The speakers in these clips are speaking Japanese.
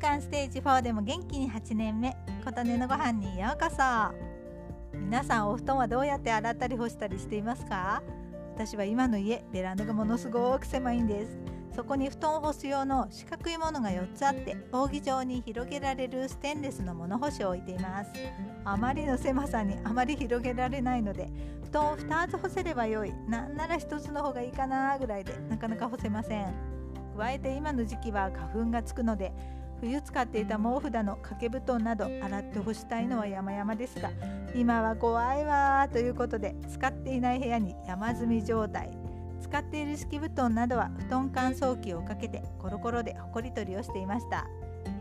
がんステージ4でも元気に8年目琴音のご飯にようこそ。皆さんお布団はどうやって洗ったり干したりしていますか？私は今の家ベランダがものすごく狭いんです。そこに布団を干す用の四角いものが4つあって扇状に広げられるステンレスの物干しを置いています。あまりの狭さにあまり広げられないので布団を2つ干せればよい。なんなら1つの方がいいかなぐらいでなかなか干せません。加えて今の時期は花粉がつくので冬使っていた毛布だの掛け布団など洗って干したいのは山々ですが今は怖いわということで使っていない部屋に山積み状態。使っている敷布団などは布団乾燥機をかけてコロコロでほこり取りをしていました。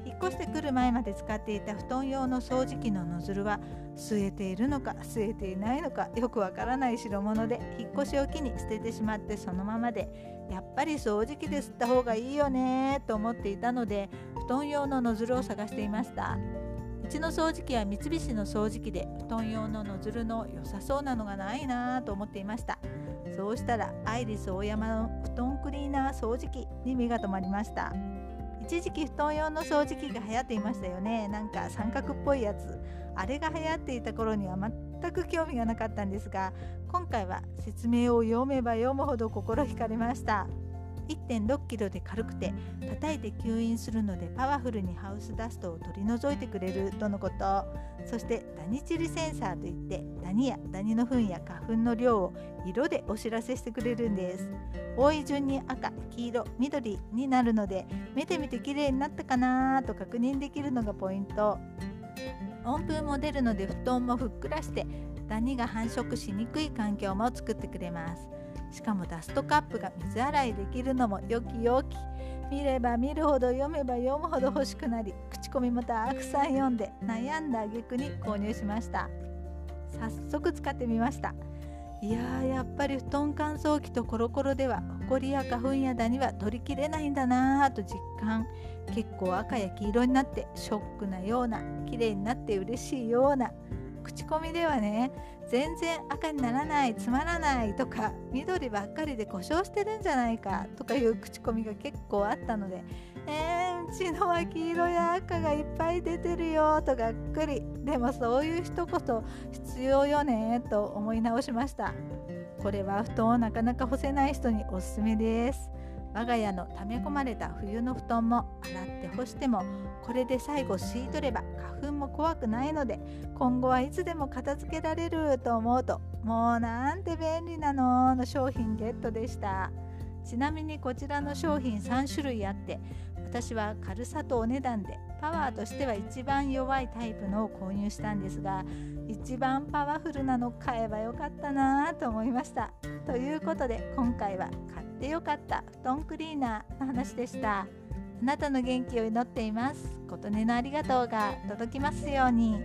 引っ越してくる前まで使っていた布団用の掃除機のノズルは据えているのか据えていないのか よくわからない代物で引っ越しを機に捨ててしまってそのままでやっぱり掃除機で吸った方がいいよねと思っていたので布団用のノズルを探していました。うちの掃除機は三菱の掃除機で布団用のノズルの良さそうなのがないなと思っていました。そうしたらアイリスオーヤマの布団クリーナー掃除機に目が留まりました。一時期布団用の掃除機が流行っていましたよね。なんか三角っぽいやつ。あれが流行っていた頃には全く興味がなかったんですが今回は説明を読めば読むほど心惹かれました。1.6キロで軽くて叩いて吸引するのでパワフルにハウスダストを取り除いてくれるとのこと。そしてダニチリセンサーといってダニやダニの糞や花粉の量を色でお知らせしてくれるんです。多い順に赤黄色緑になるので見てみて綺麗になったかなと確認できるのがポイント。温風も出るので布団もふっくらしてダニが繁殖しにくい環境も作ってくれます。しかもダストカップが水洗いできるのも良き良き。見れば見るほど読めば読むほど欲しくなり口コミもたくさん読んで悩んだ挙句に購入しました。早速使ってみました。いやーやっぱり布団乾燥機とコロコロではホコリや花粉やダニは取りきれないんだなぁと実感。結構赤や黄色になってショックなような綺麗になって嬉しいような口コミではね全然赤にならないつまらないとか緑ばっかりで故障してるんじゃないかとかいう口コミが結構あったのでえー、うちのは黄色や赤がいっぱい出てるよとがっくりでもそういう人こそ必要よねと思い直しました。これは布団をなかなか干せない人におすすめです。我が家の溜め込まれた冬の布団も洗って干してもこれで最後吸い取れば花粉も怖くないので今後はいつでも片付けられると思うともうなんて便利なのの商品ゲットでした。ちなみにこちらの商品3種類あって私は軽さとお値段でパワーとしては一番弱いタイプのを購入したんですが一番パワフルなの買えばよかったなと思いました。ということで今回は買ってよかった布団クリーナーの話でした。あなたの元気を祈っています。琴音のありがとうが届きますように。